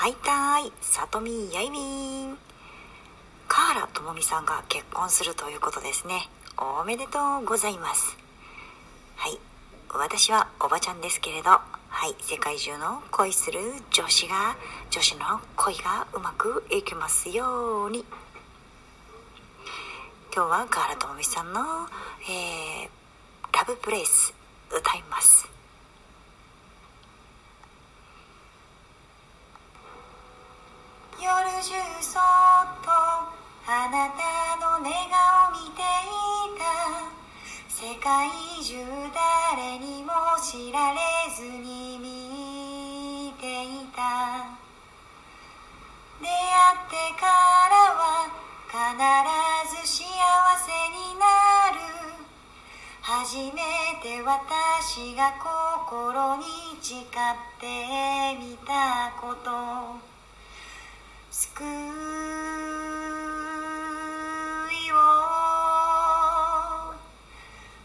はいたい、さとみやいみん。カーラともみさんが結婚するということですね。おめでとうございます。はい、私はおばちゃんですけれど、はい、世界中の恋する女子が、女子の恋がうまくいきますように。今日はカーラともみさんの、えー、ラブプレイス歌います。夜中そっとあなたの寝顔見ていた。世界中誰にも知られずに見ていた。出会ってからは必ず幸せになる。初めて私が心に誓ってみたこと。救いを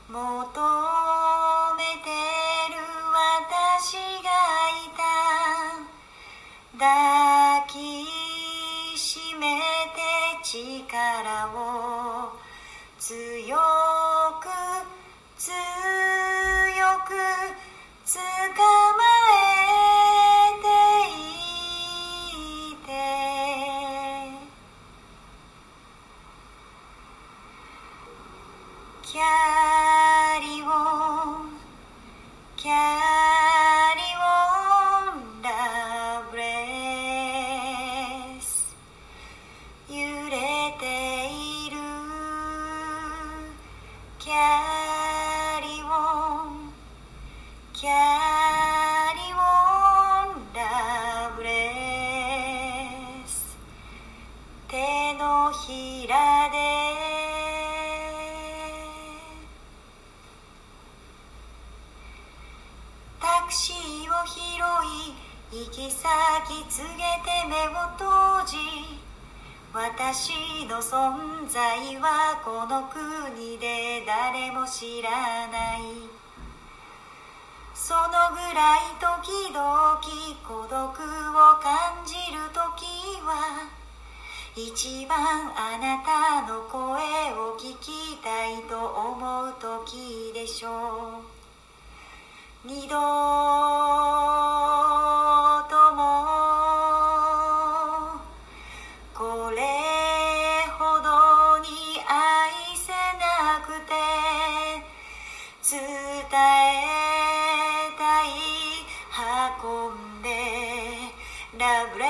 求めてる私がいた抱きしめて力を強くキャリオンキャリオンラブレス。揺れている。キャリオを拾い行き先告げて目を閉じ私の存在はこの国で誰も知らない。そのぐらい時々孤独を感じる時は一番あなたの声を聞きたいと思う時でしょう。二度これほどに愛せなくて伝えたい運んでラブレ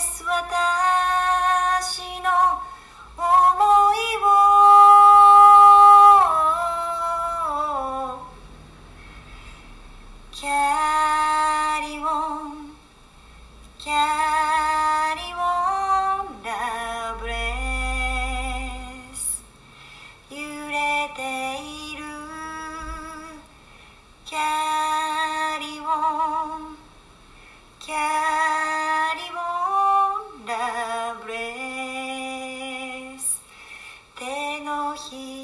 ス私の思いを。キャリオンキャリオン carry on the breath 手のひら